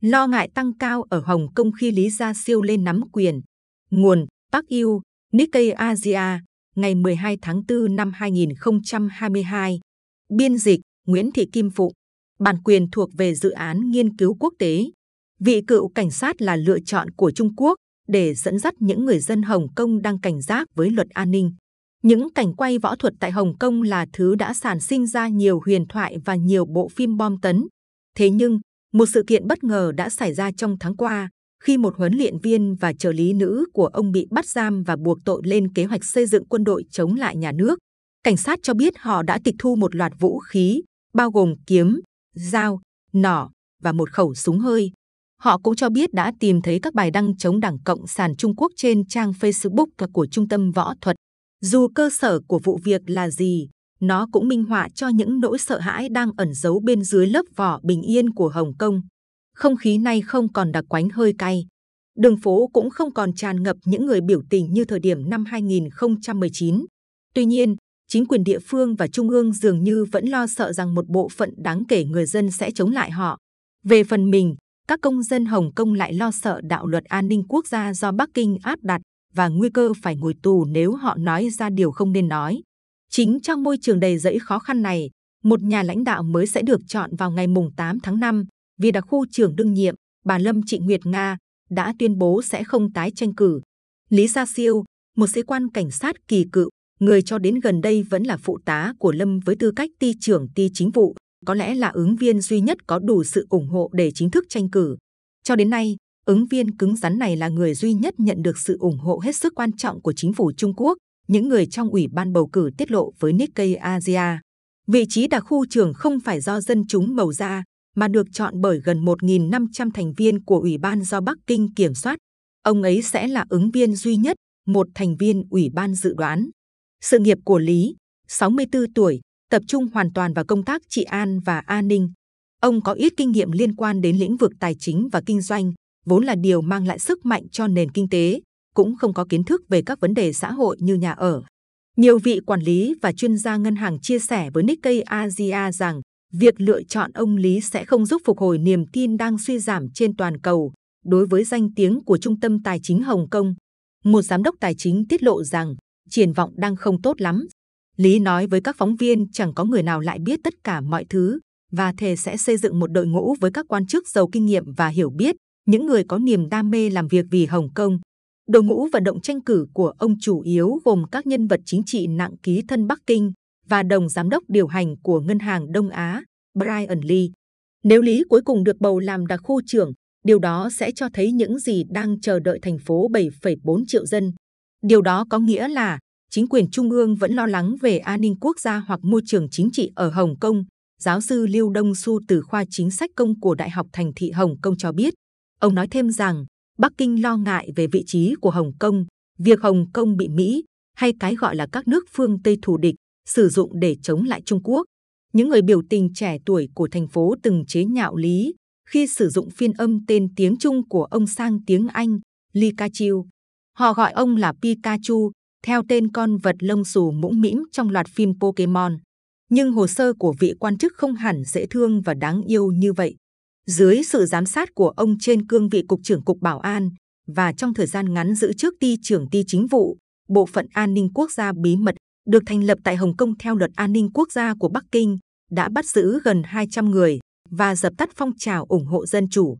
lo ngại tăng cao ở Hồng Kông khi Lý Gia Siêu lên nắm quyền. Nguồn Park Yu, Nikkei Asia, ngày 12 tháng 4 năm 2022. Biên dịch Nguyễn Thị Kim Phụ. Bản quyền thuộc về dự án nghiên cứu quốc tế. Vị cựu cảnh sát là lựa chọn của Trung Quốc để dẫn dắt những người dân Hồng Kông đang cảnh giác với luật an ninh. Những cảnh quay võ thuật tại Hồng Kông là thứ đã sản sinh ra nhiều huyền thoại và nhiều bộ phim bom tấn. Thế nhưng, một sự kiện bất ngờ đã xảy ra trong tháng qua khi một huấn luyện viên và trợ lý nữ của ông bị bắt giam và buộc tội lên kế hoạch xây dựng quân đội chống lại nhà nước. Cảnh sát cho biết họ đã tịch thu một loạt vũ khí, bao gồm kiếm, dao, nỏ và một khẩu súng hơi. Họ cũng cho biết đã tìm thấy các bài đăng chống Đảng Cộng sản Trung Quốc trên trang Facebook của Trung tâm Võ thuật. Dù cơ sở của vụ việc là gì, nó cũng minh họa cho những nỗi sợ hãi đang ẩn giấu bên dưới lớp vỏ bình yên của Hồng Kông. Không khí này không còn đặc quánh hơi cay. Đường phố cũng không còn tràn ngập những người biểu tình như thời điểm năm 2019. Tuy nhiên, chính quyền địa phương và trung ương dường như vẫn lo sợ rằng một bộ phận đáng kể người dân sẽ chống lại họ. Về phần mình, các công dân Hồng Kông lại lo sợ đạo luật an ninh quốc gia do Bắc Kinh áp đặt và nguy cơ phải ngồi tù nếu họ nói ra điều không nên nói. Chính trong môi trường đầy rẫy khó khăn này, một nhà lãnh đạo mới sẽ được chọn vào ngày mùng 8 tháng 5 vì đặc khu trưởng đương nhiệm, bà Lâm Trịnh Nguyệt Nga, đã tuyên bố sẽ không tái tranh cử. Lý Gia Siêu, một sĩ quan cảnh sát kỳ cựu, người cho đến gần đây vẫn là phụ tá của Lâm với tư cách ty trưởng ty chính vụ, có lẽ là ứng viên duy nhất có đủ sự ủng hộ để chính thức tranh cử. Cho đến nay, ứng viên cứng rắn này là người duy nhất nhận được sự ủng hộ hết sức quan trọng của chính phủ Trung Quốc, những người trong ủy ban bầu cử tiết lộ với Nikkei Asia. Vị trí đặc khu trưởng không phải do dân chúng bầu ra, mà được chọn bởi gần 1.500 thành viên của Ủy ban do Bắc Kinh kiểm soát. Ông ấy sẽ là ứng viên duy nhất, một thành viên Ủy ban dự đoán. Sự nghiệp của Lý, 64 tuổi, tập trung hoàn toàn vào công tác trị an và an ninh. Ông có ít kinh nghiệm liên quan đến lĩnh vực tài chính và kinh doanh, vốn là điều mang lại sức mạnh cho nền kinh tế, cũng không có kiến thức về các vấn đề xã hội như nhà ở. Nhiều vị quản lý và chuyên gia ngân hàng chia sẻ với Nikkei Asia rằng việc lựa chọn ông Lý sẽ không giúp phục hồi niềm tin đang suy giảm trên toàn cầu đối với danh tiếng của Trung tâm Tài chính Hồng Kông. Một giám đốc tài chính tiết lộ rằng triển vọng đang không tốt lắm. Lý nói với các phóng viên chẳng có người nào lại biết tất cả mọi thứ và thề sẽ xây dựng một đội ngũ với các quan chức giàu kinh nghiệm và hiểu biết, những người có niềm đam mê làm việc vì Hồng Kông. Đội ngũ vận động tranh cử của ông chủ yếu gồm các nhân vật chính trị nặng ký thân Bắc Kinh và đồng giám đốc điều hành của Ngân hàng Đông Á, Brian Lee. Nếu Lý cuối cùng được bầu làm đặc khu trưởng, điều đó sẽ cho thấy những gì đang chờ đợi thành phố 7,4 triệu dân. Điều đó có nghĩa là chính quyền trung ương vẫn lo lắng về an ninh quốc gia hoặc môi trường chính trị ở Hồng Kông. Giáo sư Lưu Đông Su từ khoa chính sách công của Đại học Thành thị Hồng Kông cho biết. Ông nói thêm rằng Bắc Kinh lo ngại về vị trí của Hồng Kông, việc Hồng Kông bị Mỹ hay cái gọi là các nước phương Tây thù địch sử dụng để chống lại Trung Quốc. Những người biểu tình trẻ tuổi của thành phố từng chế nhạo Lý khi sử dụng phiên âm tên tiếng Trung của ông sang tiếng Anh, Pikachu. Họ gọi ông là Pikachu, theo tên con vật lông xù mũm mĩm trong loạt phim Pokemon. Nhưng hồ sơ của vị quan chức không hẳn dễ thương và đáng yêu như vậy. Dưới sự giám sát của ông trên cương vị Cục trưởng Cục Bảo an và trong thời gian ngắn giữ chức ty trưởng ty chính vụ, Bộ phận An ninh Quốc gia bí mật được thành lập tại Hồng Kông theo luật an ninh quốc gia của Bắc Kinh, đã bắt giữ gần 200 người và dập tắt phong trào ủng hộ dân chủ.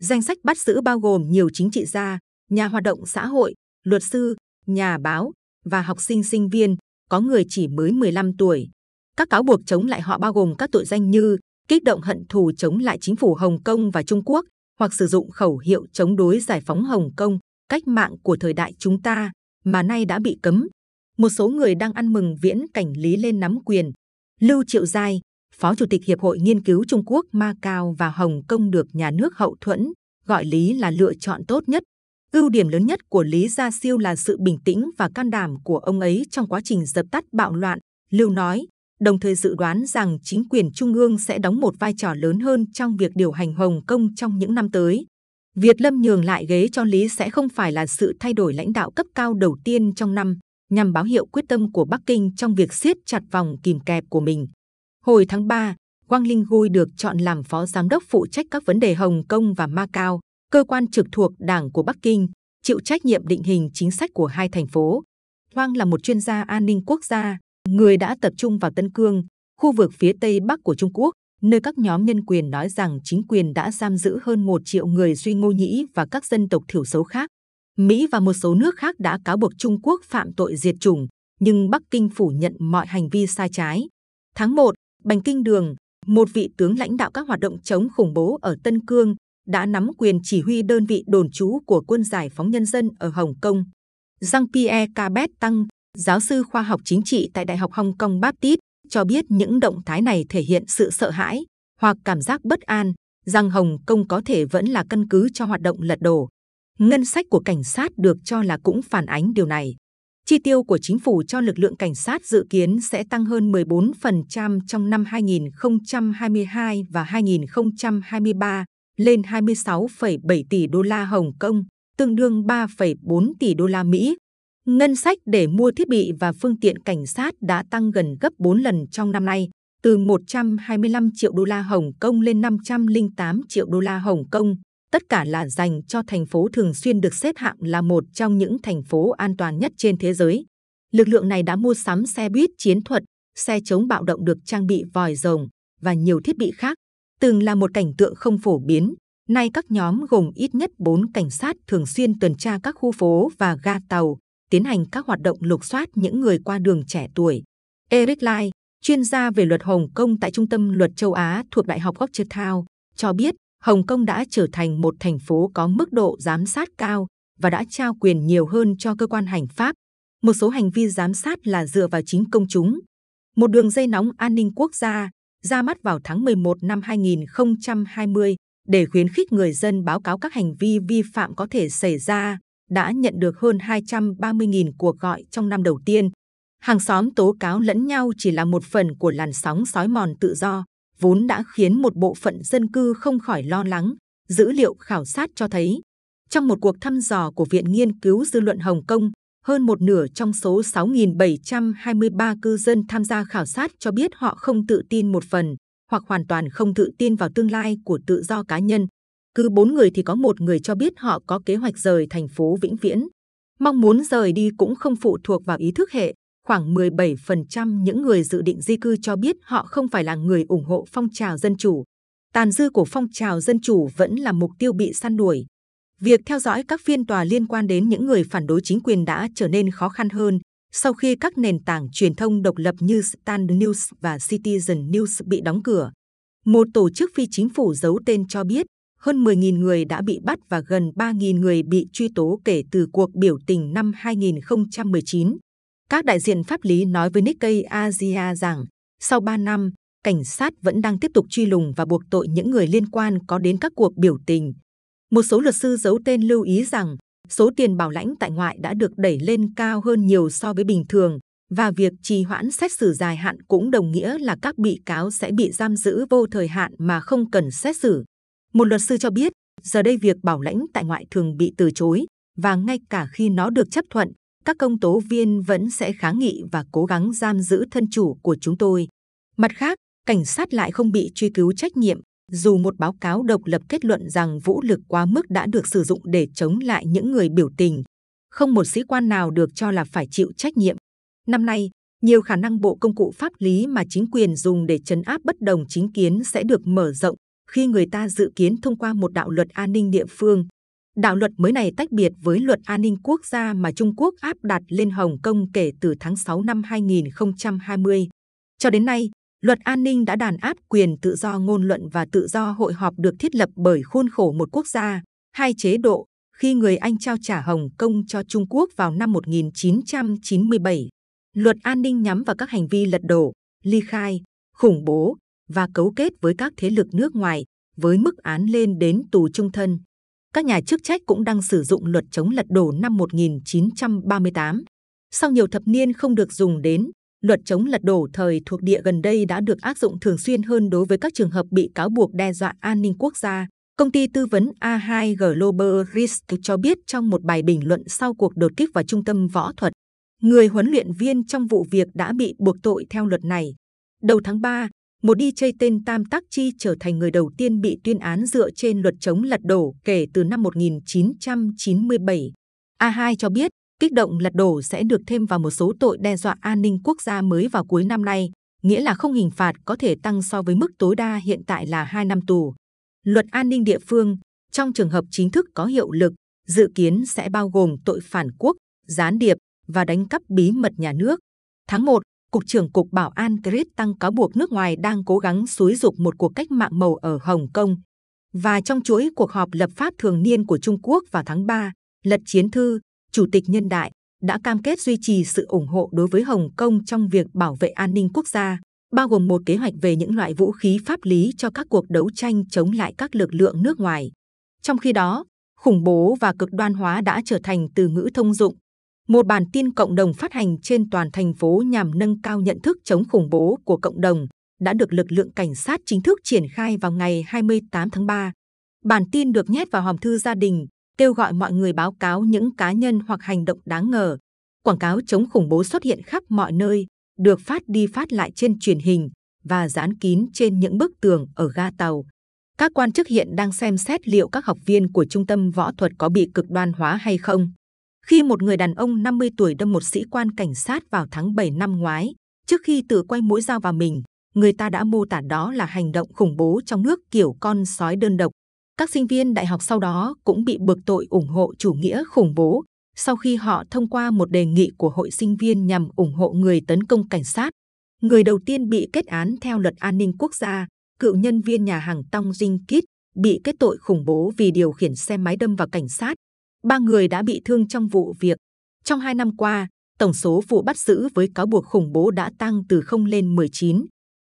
Danh sách bắt giữ bao gồm nhiều chính trị gia, nhà hoạt động xã hội, luật sư, nhà báo và học sinh sinh viên, có người chỉ mới 15 tuổi. Các cáo buộc chống lại họ bao gồm các tội danh như kích động hận thù chống lại chính phủ Hồng Kông và Trung Quốc, hoặc sử dụng khẩu hiệu chống đối giải phóng Hồng Kông, cách mạng của thời đại chúng ta, mà nay đã bị cấm. Một số người đang ăn mừng viễn cảnh Lý lên nắm quyền. Lưu Triệu Giai, Phó Chủ tịch Hiệp hội Nghiên cứu Trung Quốc Macau và Hồng Kông được nhà nước hậu thuẫn, gọi Lý là lựa chọn tốt nhất. Ưu điểm lớn nhất của Lý Gia Siêu là sự bình tĩnh và can đảm của ông ấy trong quá trình dập tắt bạo loạn. Lưu nói, đồng thời dự đoán rằng chính quyền trung ương sẽ đóng một vai trò lớn hơn trong việc điều hành Hồng Kông trong những năm tới. Việt Lâm nhường lại ghế cho Lý sẽ không phải là sự thay đổi lãnh đạo cấp cao đầu tiên trong năm, nhằm báo hiệu quyết tâm của Bắc Kinh trong việc siết chặt vòng kìm kẹp của mình. Hồi tháng 3, Quang Linh Gui được chọn làm phó giám đốc phụ trách các vấn đề Hồng Kông và Macau, cơ quan trực thuộc Đảng của Bắc Kinh, chịu trách nhiệm định hình chính sách của hai thành phố. Hoang là một chuyên gia an ninh quốc gia, người đã tập trung vào Tân Cương, khu vực phía tây bắc của Trung Quốc, nơi các nhóm nhân quyền nói rằng chính quyền đã giam giữ hơn một triệu người Duy Ngô Nhĩ và các dân tộc thiểu số khác. Mỹ và một số nước khác đã cáo buộc Trung Quốc phạm tội diệt chủng, nhưng Bắc Kinh phủ nhận mọi hành vi sai trái. Tháng 1, Bành Kinh Đường, một vị tướng lãnh đạo các hoạt động chống khủng bố ở Tân Cương, đã nắm quyền chỉ huy đơn vị đồn trú của quân giải phóng nhân dân ở Hồng Kông. Jean-Pierre Cabet Tăng, giáo sư khoa học chính trị tại Đại học Hồng Kông Baptist, cho biết những động thái này thể hiện sự sợ hãi hoặc cảm giác bất an rằng Hồng Kông có thể vẫn là căn cứ cho hoạt động lật đổ. Ngân sách của cảnh sát được cho là cũng phản ánh điều này. Chi tiêu của chính phủ cho lực lượng cảnh sát dự kiến sẽ tăng hơn 14% trong năm 2022 và 2023 lên 26,7 tỷ đô la Hồng Kông, tương đương 3,4 tỷ đô la Mỹ. Ngân sách để mua thiết bị và phương tiện cảnh sát đã tăng gần gấp 4 lần trong năm nay, từ 125 triệu đô la Hồng Kông lên 508 triệu đô la Hồng Kông. Tất cả là dành cho thành phố thường xuyên được xếp hạng là một trong những thành phố an toàn nhất trên thế giới. Lực lượng này đã mua sắm xe buýt chiến thuật, xe chống bạo động được trang bị vòi rồng và nhiều thiết bị khác. Từng là một cảnh tượng không phổ biến, nay các nhóm gồm ít nhất 4 cảnh sát thường xuyên tuần tra các khu phố và ga tàu, tiến hành các hoạt động lục soát những người qua đường trẻ tuổi. Eric Lai, chuyên gia về luật Hồng Kông tại Trung tâm Luật Châu Á thuộc Đại học Georgetown, cho biết Hồng Kông đã trở thành một thành phố có mức độ giám sát cao và đã trao quyền nhiều hơn cho cơ quan hành pháp. Một số hành vi giám sát là dựa vào chính công chúng. Một đường dây nóng an ninh quốc gia ra mắt vào tháng 11 năm 2020 để khuyến khích người dân báo cáo các hành vi vi phạm có thể xảy ra, đã nhận được hơn 230.000 cuộc gọi trong năm đầu tiên. Hàng xóm tố cáo lẫn nhau chỉ là một phần của làn sóng sói mòn tự do, vốn đã khiến một bộ phận dân cư không khỏi lo lắng. Dữ liệu khảo sát cho thấy, trong một cuộc thăm dò của Viện Nghiên cứu Dư luận Hồng Kông, hơn một nửa trong số 6.723 cư dân tham gia khảo sát cho biết họ không tự tin một phần hoặc hoàn toàn không tự tin vào tương lai của tự do cá nhân. Cứ bốn người thì có một người cho biết họ có kế hoạch rời thành phố vĩnh viễn. Mong muốn rời đi cũng không phụ thuộc vào ý thức hệ. Khoảng 17% những người dự định di cư cho biết họ không phải là người ủng hộ phong trào dân chủ. Tàn dư của phong trào dân chủ vẫn là mục tiêu bị săn đuổi. Việc theo dõi các phiên tòa liên quan đến những người phản đối chính quyền đã trở nên khó khăn hơn sau khi các nền tảng truyền thông độc lập như Stand News và Citizen News bị đóng cửa. Một tổ chức phi chính phủ giấu tên cho biết hơn 10.000 người đã bị bắt và gần 3.000 người bị truy tố kể từ cuộc biểu tình năm 2019. Các đại diện pháp lý nói với Nikkei Asia rằng sau 3 năm, cảnh sát vẫn đang tiếp tục truy lùng và buộc tội những người liên quan có đến các cuộc biểu tình. Một số luật sư giấu tên lưu ý rằng số tiền bảo lãnh tại ngoại đã được đẩy lên cao hơn nhiều so với bình thường và việc trì hoãn xét xử dài hạn cũng đồng nghĩa là các bị cáo sẽ bị giam giữ vô thời hạn mà không cần xét xử. Một luật sư cho biết, giờ đây việc bảo lãnh tại ngoại thường bị từ chối và ngay cả khi nó được chấp thuận, các công tố viên vẫn sẽ kháng nghị và cố gắng giam giữ thân chủ của chúng tôi. Mặt khác, cảnh sát lại không bị truy cứu trách nhiệm dù một báo cáo độc lập kết luận rằng vũ lực quá mức đã được sử dụng để chống lại những người biểu tình. Không một sĩ quan nào được cho là phải chịu trách nhiệm. Năm nay, nhiều khả năng bộ công cụ pháp lý mà chính quyền dùng để chấn áp bất đồng chính kiến sẽ được mở rộng khi người ta dự kiến thông qua một đạo luật an ninh địa phương. Đạo luật mới này tách biệt với luật an ninh quốc gia mà Trung Quốc áp đặt lên Hồng Kông kể từ tháng 6 năm 2020. Cho đến nay, Luật an ninh đã đàn áp quyền tự do ngôn luận và tự do hội họp được thiết lập bởi khuôn khổ một quốc gia, hai chế độ, khi người Anh trao trả Hồng Kông cho Trung Quốc vào năm 1997. Luật an ninh nhắm vào các hành vi lật đổ, ly khai, khủng bố và cấu kết với các thế lực nước ngoài, với mức án lên đến tù trung thân. Các nhà chức trách cũng đang sử dụng luật chống lật đổ năm 1938. Sau nhiều thập niên không được dùng đến, luật chống lật đổ thời thuộc địa gần đây đã được áp dụng thường xuyên hơn đối với các trường hợp bị cáo buộc đe dọa an ninh quốc gia. Công ty tư vấn A2 Global Risk cho biết trong một bài bình luận sau cuộc đột kích vào trung tâm võ thuật, người huấn luyện viên trong vụ việc đã bị buộc tội theo luật này. Đầu tháng 3, một DJ tên Tam Tác Chi trở thành người đầu tiên bị tuyên án dựa trên luật chống lật đổ kể từ năm 1997. A2 cho biết, kích động lật đổ sẽ được thêm vào một số tội đe dọa an ninh quốc gia mới vào cuối năm nay, nghĩa là không hình phạt có thể tăng so với mức tối đa hiện tại là 2 năm tù. Luật an ninh địa phương, trong trường hợp chính thức có hiệu lực, dự kiến sẽ bao gồm tội phản quốc, gián điệp và đánh cắp bí mật nhà nước. Tháng 1, Cục trưởng Cục Bảo an Chris tăng cáo buộc nước ngoài đang cố gắng xúi dục một cuộc cách mạng màu ở Hồng Kông. Và trong chuỗi cuộc họp lập pháp thường niên của Trung Quốc vào tháng 3, Lật Chiến Thư, Chủ tịch Nhân đại, đã cam kết duy trì sự ủng hộ đối với Hồng Kông trong việc bảo vệ an ninh quốc gia, bao gồm một kế hoạch về những loại vũ khí pháp lý cho các cuộc đấu tranh chống lại các lực lượng nước ngoài. Trong khi đó, khủng bố và cực đoan hóa đã trở thành từ ngữ thông dụng. Một bản tin cộng đồng phát hành trên toàn thành phố nhằm nâng cao nhận thức chống khủng bố của cộng đồng đã được lực lượng cảnh sát chính thức triển khai vào ngày 28 tháng 3. Bản tin được nhét vào hòm thư gia đình, kêu gọi mọi người báo cáo những cá nhân hoặc hành động đáng ngờ. Quảng cáo chống khủng bố xuất hiện khắp mọi nơi, được phát đi phát lại trên truyền hình và dán kín trên những bức tường ở ga tàu. Các quan chức hiện đang xem xét liệu các học viên của trung tâm võ thuật có bị cực đoan hóa hay không. Khi một người đàn ông 50 tuổi đâm một sĩ quan cảnh sát vào tháng 7 năm ngoái, trước khi tự quay mũi dao vào mình, người ta đã mô tả đó là hành động khủng bố trong nước kiểu con sói đơn độc. Các sinh viên đại học sau đó cũng bị buộc tội ủng hộ chủ nghĩa khủng bố sau khi họ thông qua một đề nghị của hội sinh viên nhằm ủng hộ người tấn công cảnh sát. Người đầu tiên bị kết án theo luật an ninh quốc gia, cựu nhân viên nhà hàng Tong Jin Kit, bị kết tội khủng bố vì điều khiển xe máy đâm vào cảnh sát. Ba người đã bị thương trong vụ việc. Trong hai năm qua, tổng số vụ bắt giữ với cáo buộc khủng bố đã tăng từ 0 lên 19.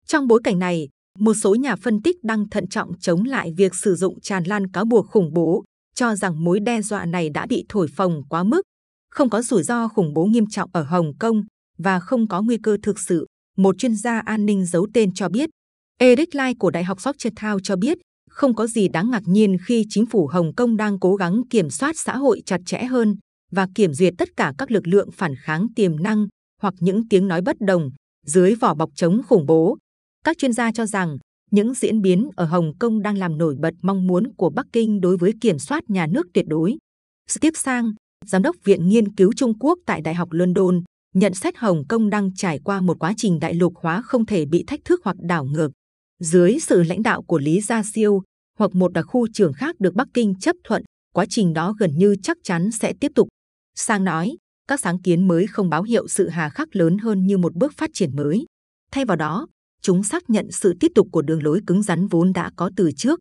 Trong bối cảnh này, một số nhà phân tích đang thận trọng chống lại việc sử dụng tràn lan cáo buộc khủng bố, cho rằng mối đe dọa này đã bị thổi phồng quá mức, không có rủi ro khủng bố nghiêm trọng ở Hồng Kông và không có nguy cơ thực sự. Một chuyên gia an ninh giấu tên cho biết, Eric Lai của Đại học Georgetown cho biết, không có gì đáng ngạc nhiên khi chính phủ Hồng Kông đang cố gắng kiểm soát xã hội chặt chẽ hơn và kiểm duyệt tất cả các lực lượng phản kháng tiềm năng hoặc những tiếng nói bất đồng dưới vỏ bọc chống khủng bố. Các chuyên gia cho rằng những diễn biến ở Hồng Kông đang làm nổi bật mong muốn của Bắc Kinh đối với kiểm soát nhà nước tuyệt đối. Steve Sang, giám đốc Viện Nghiên cứu Trung Quốc tại Đại học London, nhận xét Hồng Kông đang trải qua một quá trình đại lục hóa không thể bị thách thức hoặc đảo ngược. Dưới sự lãnh đạo của Lý Gia Siêu hoặc một đặc khu trưởng khác được Bắc Kinh chấp thuận, quá trình đó gần như chắc chắn sẽ tiếp tục. Sang nói, các sáng kiến mới không báo hiệu sự hà khắc lớn hơn như một bước phát triển mới. Thay vào đó, chúng xác nhận sự tiếp tục của đường lối cứng rắn vốn đã có từ trước.